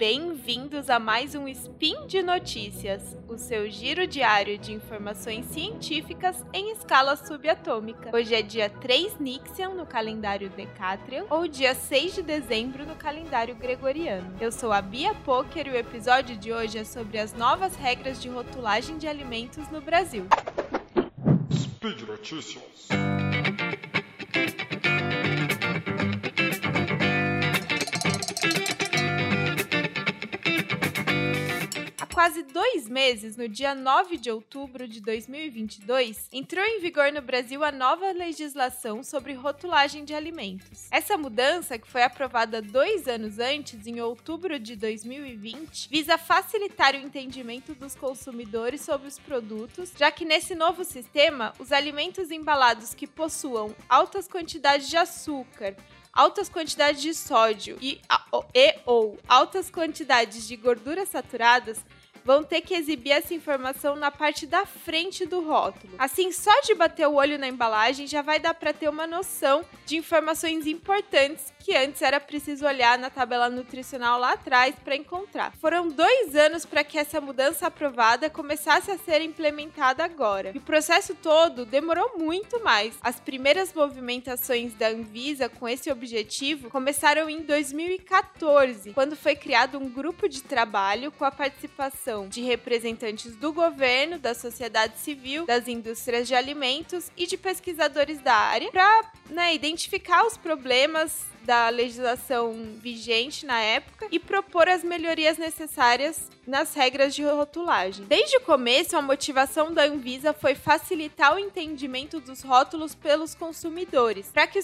Bem-vindos a mais um Spin de Notícias, o seu giro diário de informações científicas em escala subatômica. Hoje é dia 3 Nixian no calendário Decatrian ou dia 6 de dezembro no calendário Gregoriano. Eu sou a Bia Poker e o episódio de hoje é sobre as novas regras de rotulagem de alimentos no Brasil. Speed Notícias. Quase dois meses, no dia 9 de outubro de 2022, entrou em vigor no Brasil a nova legislação sobre rotulagem de alimentos. Essa mudança, que foi aprovada dois anos antes, em outubro de 2020, visa facilitar o entendimento dos consumidores sobre os produtos, já que nesse novo sistema, os alimentos embalados que possuam altas quantidades de açúcar, altas quantidades de sódio e, e ou altas quantidades de gorduras saturadas vão ter que exibir essa informação na parte da frente do rótulo. Assim, só de bater o olho na embalagem já vai dar para ter uma noção de informações importantes que antes era preciso olhar na tabela nutricional lá atrás para encontrar. Foram dois anos para que essa mudança aprovada começasse a ser implementada agora. E o processo todo demorou muito mais. As primeiras movimentações da Anvisa com esse objetivo começaram em 2014, quando foi criado um grupo de trabalho com a participação de representantes do governo, da sociedade civil, das indústrias de alimentos e de pesquisadores da área para né, identificar os problemas da legislação vigente na época e propor as melhorias necessárias nas regras de rotulagem. Desde o começo, a motivação da Anvisa foi facilitar o entendimento dos rótulos pelos consumidores, para que,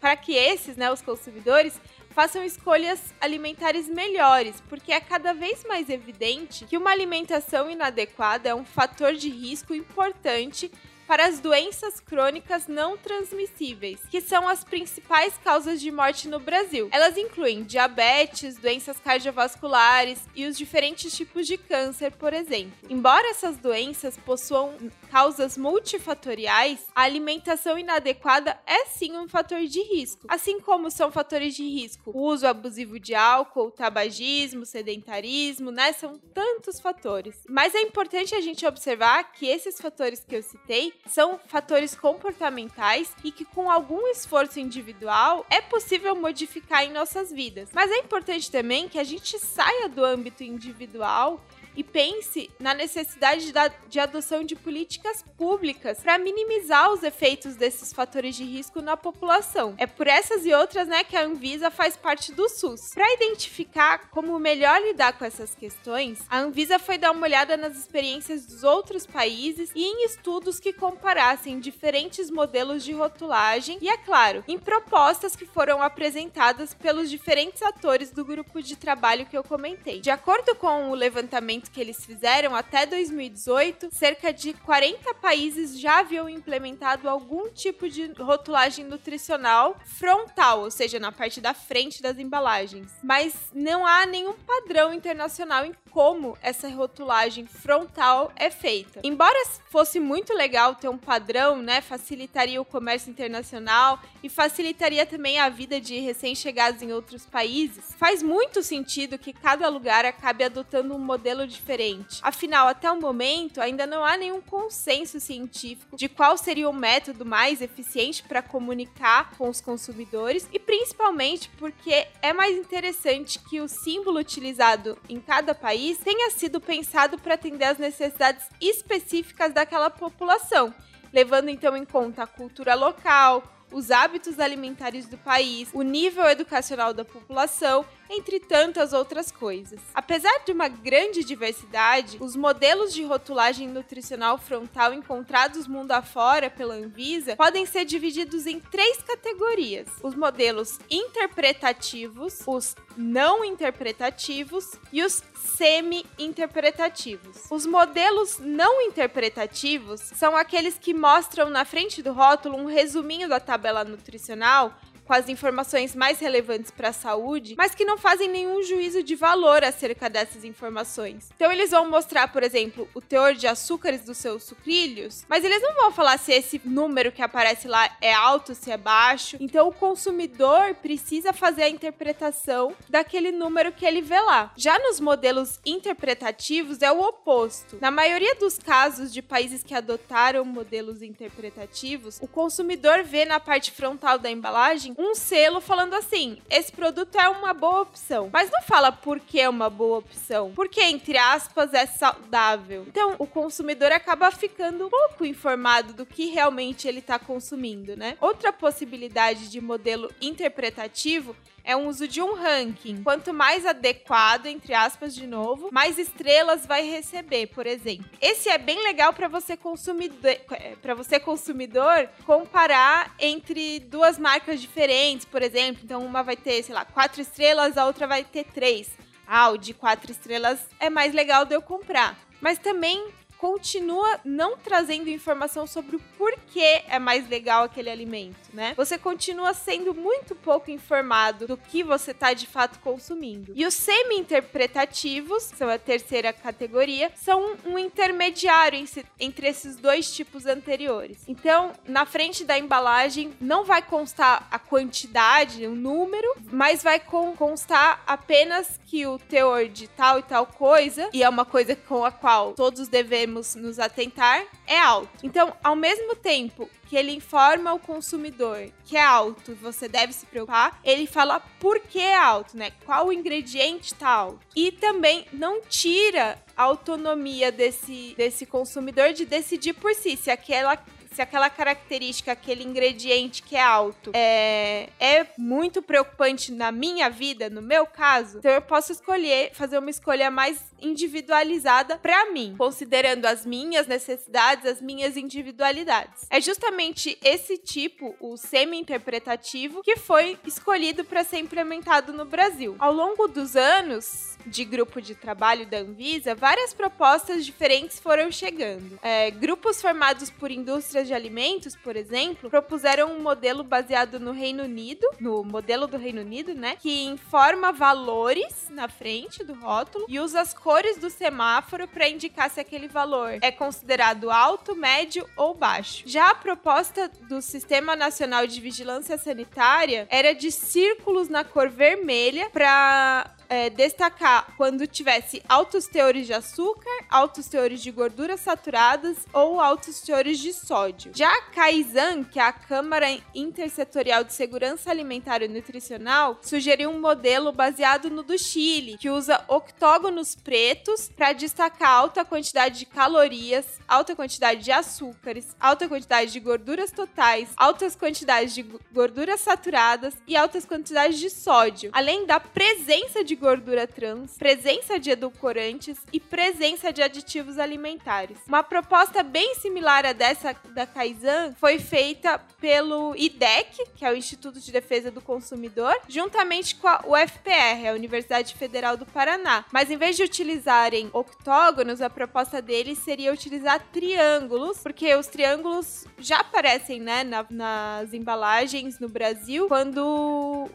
para que esses, né, os consumidores, façam escolhas alimentares melhores, porque é cada vez mais evidente que uma alimentação inadequada é um fator de risco importante para as doenças crônicas não transmissíveis, que são as principais causas de morte no Brasil. Elas incluem diabetes, doenças cardiovasculares e os diferentes tipos de câncer, por exemplo. Embora essas doenças possuam causas multifatoriais, a alimentação inadequada é sim um fator de risco, assim como são fatores de risco o uso abusivo de álcool, tabagismo, sedentarismo, né? São tantos fatores. Mas é importante a gente observar que esses fatores que eu citei são fatores comportamentais e que com algum esforço individual é possível modificar em nossas vidas. Mas é importante também que a gente saia do âmbito individual e pense na necessidade de adoção de políticas públicas para minimizar os efeitos desses fatores de risco na população. É por essas e outras né, que a Anvisa faz parte do SUS. Para identificar como melhor lidar com essas questões, a Anvisa foi dar uma olhada nas experiências dos outros países e em estudos que comparassem diferentes modelos de rotulagem e, é claro, em propostas que foram apresentadas pelos diferentes atores do grupo de trabalho que eu comentei. De acordo com o levantamento levantamento que eles fizeram, até 2018, cerca de 40 países já haviam implementado algum tipo de rotulagem nutricional frontal, ou seja, na parte da frente das embalagens. Mas não há nenhum padrão internacional como essa rotulagem frontal é feita. Embora fosse muito legal ter um padrão, né, facilitaria o comércio internacional e facilitaria também a vida de recém-chegados em outros países, faz muito sentido que cada lugar acabe adotando um modelo diferente. Afinal, até o momento, ainda não há nenhum consenso científico de qual seria o método mais eficiente para comunicar com os consumidores e principalmente porque é mais interessante que o símbolo utilizado em cada país tenha sido pensado para atender às necessidades específicas daquela população, levando então em conta a cultura local, os hábitos alimentares do país, o nível educacional da população entre tantas outras coisas. Apesar de uma grande diversidade, os modelos de rotulagem nutricional frontal encontrados mundo afora pela Anvisa podem ser divididos em três categorias: os modelos interpretativos, os não interpretativos e os semi-interpretativos. Os modelos não interpretativos são aqueles que mostram na frente do rótulo um resuminho da tabela nutricional com as informações mais relevantes para a saúde, mas que não fazem nenhum juízo de valor acerca dessas informações. Então eles vão mostrar, por exemplo, o teor de açúcares dos seus sucrilhos, mas eles não vão falar se esse número que aparece lá é alto, se é baixo. Então o consumidor precisa fazer a interpretação daquele número que ele vê lá. Já nos modelos interpretativos é o oposto. Na maioria dos casos de países que adotaram modelos interpretativos, o consumidor vê na parte frontal da embalagem um selo falando assim: esse produto é uma boa opção. Mas não fala por que é uma boa opção. Porque, entre aspas, é saudável. Então, o consumidor acaba ficando pouco informado do que realmente ele está consumindo, né? Outra possibilidade de modelo interpretativo é um uso de um ranking. Quanto mais adequado, entre aspas, de novo, mais estrelas vai receber, por exemplo. Esse é bem legal para você consumidor, é, para você consumidor comparar entre duas marcas diferentes, por exemplo. Então uma vai ter, sei lá, quatro estrelas, a outra vai ter três. Ah, o de quatro estrelas é mais legal de eu comprar. Mas também continua não trazendo informação sobre o porquê é mais legal aquele alimento, né? Você continua sendo muito pouco informado do que você está de fato consumindo. E os semi-interpretativos, são a terceira categoria, são um intermediário entre esses dois tipos anteriores. Então, na frente da embalagem não vai constar a quantidade, o número, mas vai constar apenas que o teor de tal e tal coisa, e é uma coisa com a qual todos devemos devemos nos atentar é alto. Então, ao mesmo tempo que ele informa o consumidor que é alto, você deve se preocupar, ele fala por que é alto, né? Qual o ingrediente tá alto. E também não tira a autonomia desse, desse consumidor de decidir por si se aquela se aquela característica, aquele ingrediente que é alto, é, é muito preocupante na minha vida, no meu caso, então eu posso escolher, fazer uma escolha mais individualizada para mim, considerando as minhas necessidades, as minhas individualidades. É justamente esse tipo, o semi-interpretativo, que foi escolhido para ser implementado no Brasil. Ao longo dos anos de grupo de trabalho da Anvisa, várias propostas diferentes foram chegando. É, grupos formados por indústrias de alimentos, por exemplo, propuseram um modelo baseado no Reino Unido, no modelo do Reino Unido, né? Que informa valores na frente do rótulo e usa as cores do semáforo para indicar se aquele valor é considerado alto, médio ou baixo. Já a proposta do Sistema Nacional de Vigilância Sanitária era de círculos na cor vermelha para é, destacar quando tivesse altos teores de açúcar, altos teores de gorduras saturadas ou altos teores de sódio. Já a Kaizen, que é a Câmara Intersetorial de Segurança Alimentar e Nutricional, sugeriu um modelo baseado no do Chile, que usa octógonos pretos para destacar alta quantidade de calorias, alta quantidade de açúcares, alta quantidade de gorduras totais, altas quantidades de gorduras saturadas e altas quantidades de sódio, além da presença de gordura trans, presença de edulcorantes e presença de aditivos alimentares. Uma proposta bem similar a dessa da Kaizen foi feita pelo IDEC, que é o Instituto de Defesa do Consumidor, juntamente com a UFPR, a Universidade Federal do Paraná. Mas em vez de utilizarem octógonos, a proposta deles seria utilizar triângulos, porque os triângulos já aparecem né, na, nas embalagens no Brasil quando o,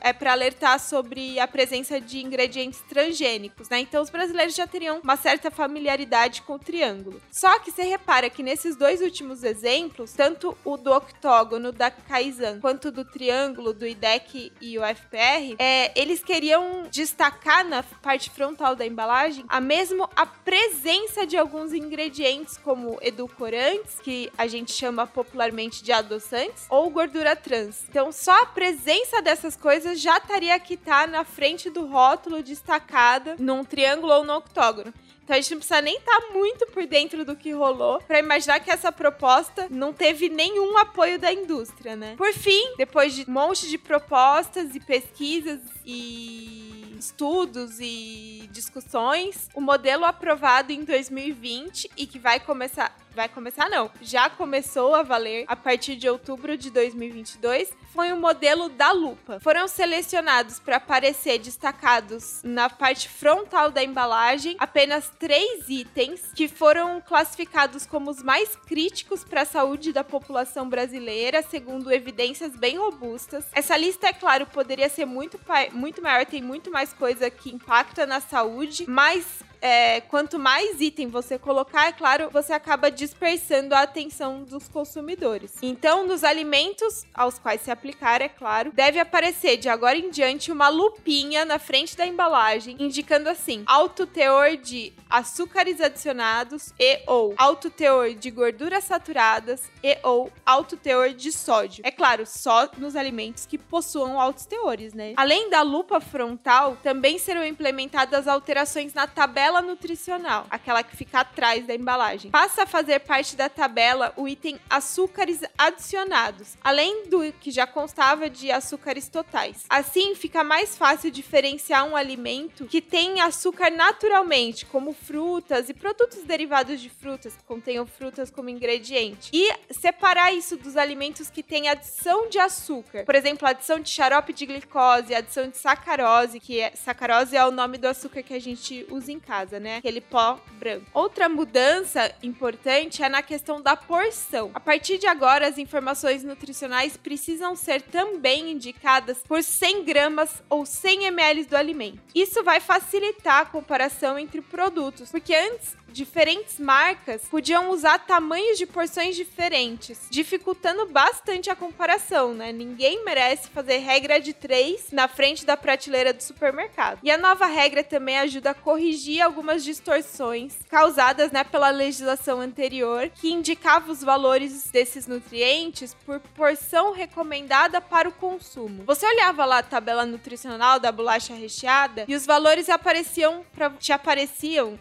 é para alertar sobre a presença de ingredientes transgênicos, né? Então os brasileiros já teriam uma certa familiaridade com o triângulo. Só que você repara que nesses dois últimos exemplos, tanto o do octógono da Kaizen quanto do triângulo do IDEC e o FPR, é, eles queriam destacar na parte frontal da embalagem a mesmo a presença de alguns ingredientes como edulcorantes, que a gente chama popularmente de adoçantes, ou gordura trans. Então só a presença dessas coisas já estaria que tá na frente do rótulo destacada num triângulo ou no octógono. Então a gente não precisa nem estar tá muito por dentro do que rolou para imaginar que essa proposta não teve nenhum apoio da indústria, né? Por fim, depois de um monte de propostas e pesquisas e estudos e discussões, o modelo aprovado em 2020 e que vai começar vai começar não, já começou a valer a partir de outubro de 2022, foi o um modelo da lupa. Foram selecionados para aparecer destacados na parte frontal da embalagem apenas três itens que foram classificados como os mais críticos para a saúde da população brasileira, segundo evidências bem robustas. Essa lista, é claro, poderia ser muito, muito maior, tem muito mais coisa que impacta na saúde, mas é, quanto mais item você colocar, é claro, você acaba dispersando a atenção dos consumidores. Então, nos alimentos aos quais se aplicar, é claro, deve aparecer de agora em diante uma lupinha na frente da embalagem, indicando assim: alto teor de açúcares adicionados e ou alto teor de gorduras saturadas e ou alto teor de sódio. É claro, só nos alimentos que possuam altos teores, né? Além da lupa frontal, também serão implementadas alterações na tabela tabela nutricional, aquela que fica atrás da embalagem. Passa a fazer parte da tabela o item açúcares adicionados, além do que já constava de açúcares totais. Assim, fica mais fácil diferenciar um alimento que tem açúcar naturalmente, como frutas e produtos derivados de frutas, que contenham frutas como ingrediente, e separar isso dos alimentos que têm adição de açúcar. Por exemplo, adição de xarope de glicose, adição de sacarose, que é sacarose é o nome do açúcar que a gente usa em casa casa, né? Aquele pó branco. Outra mudança importante é na questão da porção. A partir de agora, as informações nutricionais precisam ser também indicadas por 100 gramas ou 100 ml do alimento. Isso vai facilitar a comparação entre produtos, porque antes diferentes marcas podiam usar tamanhos de porções diferentes, dificultando bastante a comparação, né? Ninguém merece fazer regra de três na frente da prateleira do supermercado. E a nova regra também ajuda a corrigir algumas distorções causadas, né, pela legislação anterior, que indicava os valores desses nutrientes por porção recomendada para o consumo. Você olhava lá a tabela nutricional da bolacha recheada e os valores apareciam para te apareciam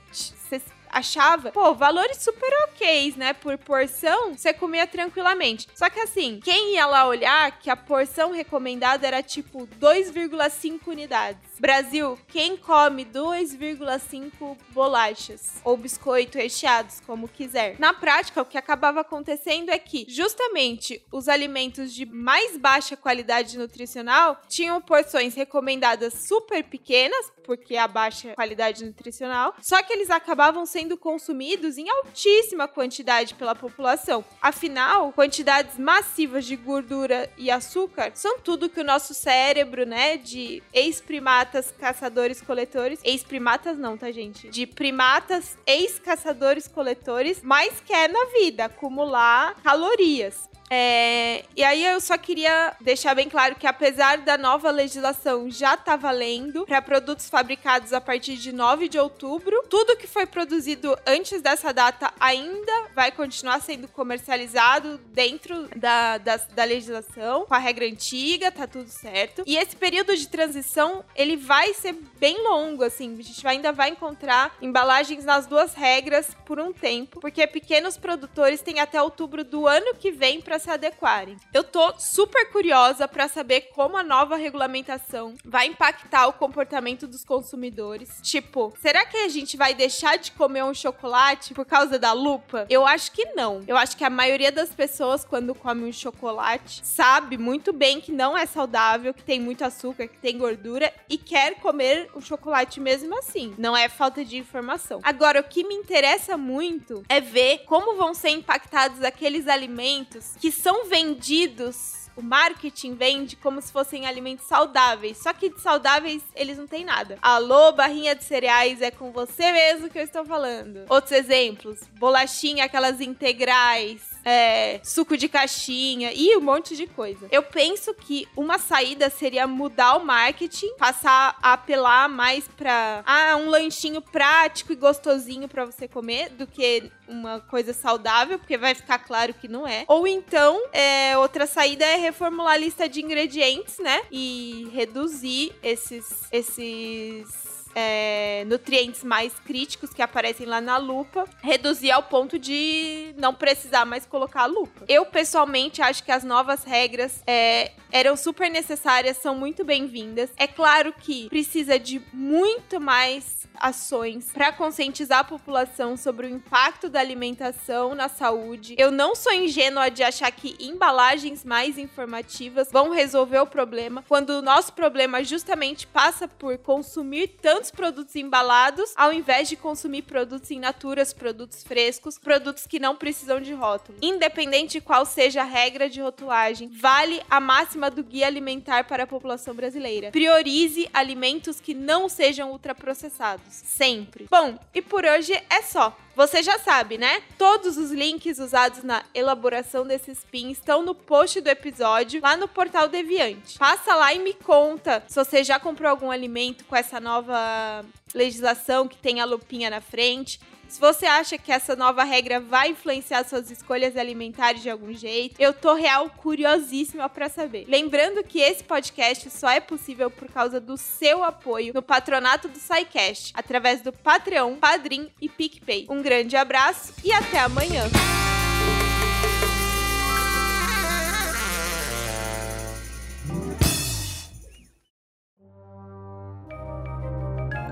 achava, pô, valores super ok, né? Por porção, você comia tranquilamente. Só que assim, quem ia lá olhar que a porção recomendada era tipo 2,5 unidades. Brasil, quem come 2,5 bolachas ou biscoito recheados, como quiser. Na prática, o que acabava acontecendo é que justamente os alimentos de mais baixa qualidade nutricional tinham porções recomendadas super pequenas, porque a baixa qualidade nutricional, só que eles acabavam sendo consumidos em altíssima quantidade pela população. Afinal, quantidades massivas de gordura e açúcar são tudo que o nosso cérebro, né, de ex-primata primatas caçadores-coletores. Ex-primatas não, tá, gente? De primatas ex-caçadores-coletores, mais quer na vida acumular calorias. É, e aí eu só queria deixar bem claro que apesar da nova legislação já estar tá valendo para produtos fabricados a partir de 9 de outubro, tudo que foi produzido antes dessa data ainda vai continuar sendo comercializado dentro da, da, da legislação, com a regra antiga, tá tudo certo. E esse período de transição, ele vai ser bem longo, assim, a gente ainda vai encontrar embalagens nas duas regras por um tempo, porque pequenos produtores têm até outubro do ano que vem para se adequarem. Eu tô super curiosa para saber como a nova regulamentação vai impactar o comportamento dos consumidores. Tipo, será que a gente vai deixar de comer um chocolate por causa da lupa? Eu acho que não. Eu acho que a maioria das pessoas, quando come um chocolate, sabe muito bem que não é saudável, que tem muito açúcar, que tem gordura e quer comer o chocolate mesmo assim. Não é falta de informação. Agora, o que me interessa muito é ver como vão ser impactados aqueles alimentos que são vendidos o marketing vende como se fossem alimentos saudáveis. Só que de saudáveis eles não têm nada. Alô, barrinha de cereais, é com você mesmo que eu estou falando. Outros exemplos: bolachinha, aquelas integrais é, suco de caixinha e um monte de coisa. Eu penso que uma saída seria mudar o marketing, passar a apelar mais pra ah, um lanchinho prático e gostosinho para você comer do que uma coisa saudável, porque vai ficar claro que não é. Ou então, é, outra saída é reformular a lista de ingredientes, né? E reduzir esses, esses é, nutrientes mais críticos que aparecem lá na lupa, reduzir ao ponto de não precisar mais colocar a lupa. Eu, pessoalmente, acho que as novas regras é, eram super necessárias, são muito bem-vindas. É claro que precisa de muito mais ações para conscientizar a população sobre o impacto da alimentação na saúde. Eu não sou ingênua de achar que embalagens mais informativas vão resolver o problema, quando o nosso problema justamente passa por consumir tantos produtos embalados ao invés de consumir produtos in naturas, produtos frescos, produtos que não precisam de rótulo. Independente de qual seja a regra de rotulagem, vale a máxima do guia alimentar para a população brasileira. Priorize alimentos que não sejam ultraprocessados. Sempre. Bom, e por hoje é só. Você já sabe, né? Todos os links usados na elaboração desses pins estão no post do episódio, lá no portal Deviante. Passa lá e me conta se você já comprou algum alimento com essa nova legislação que tem a lupinha na frente. Se você acha que essa nova regra vai influenciar suas escolhas alimentares de algum jeito, eu tô real curiosíssima para saber. Lembrando que esse podcast só é possível por causa do seu apoio no patronato do SciCast, através do Patreon, Padrim e PicPay. Um grande abraço e até amanhã!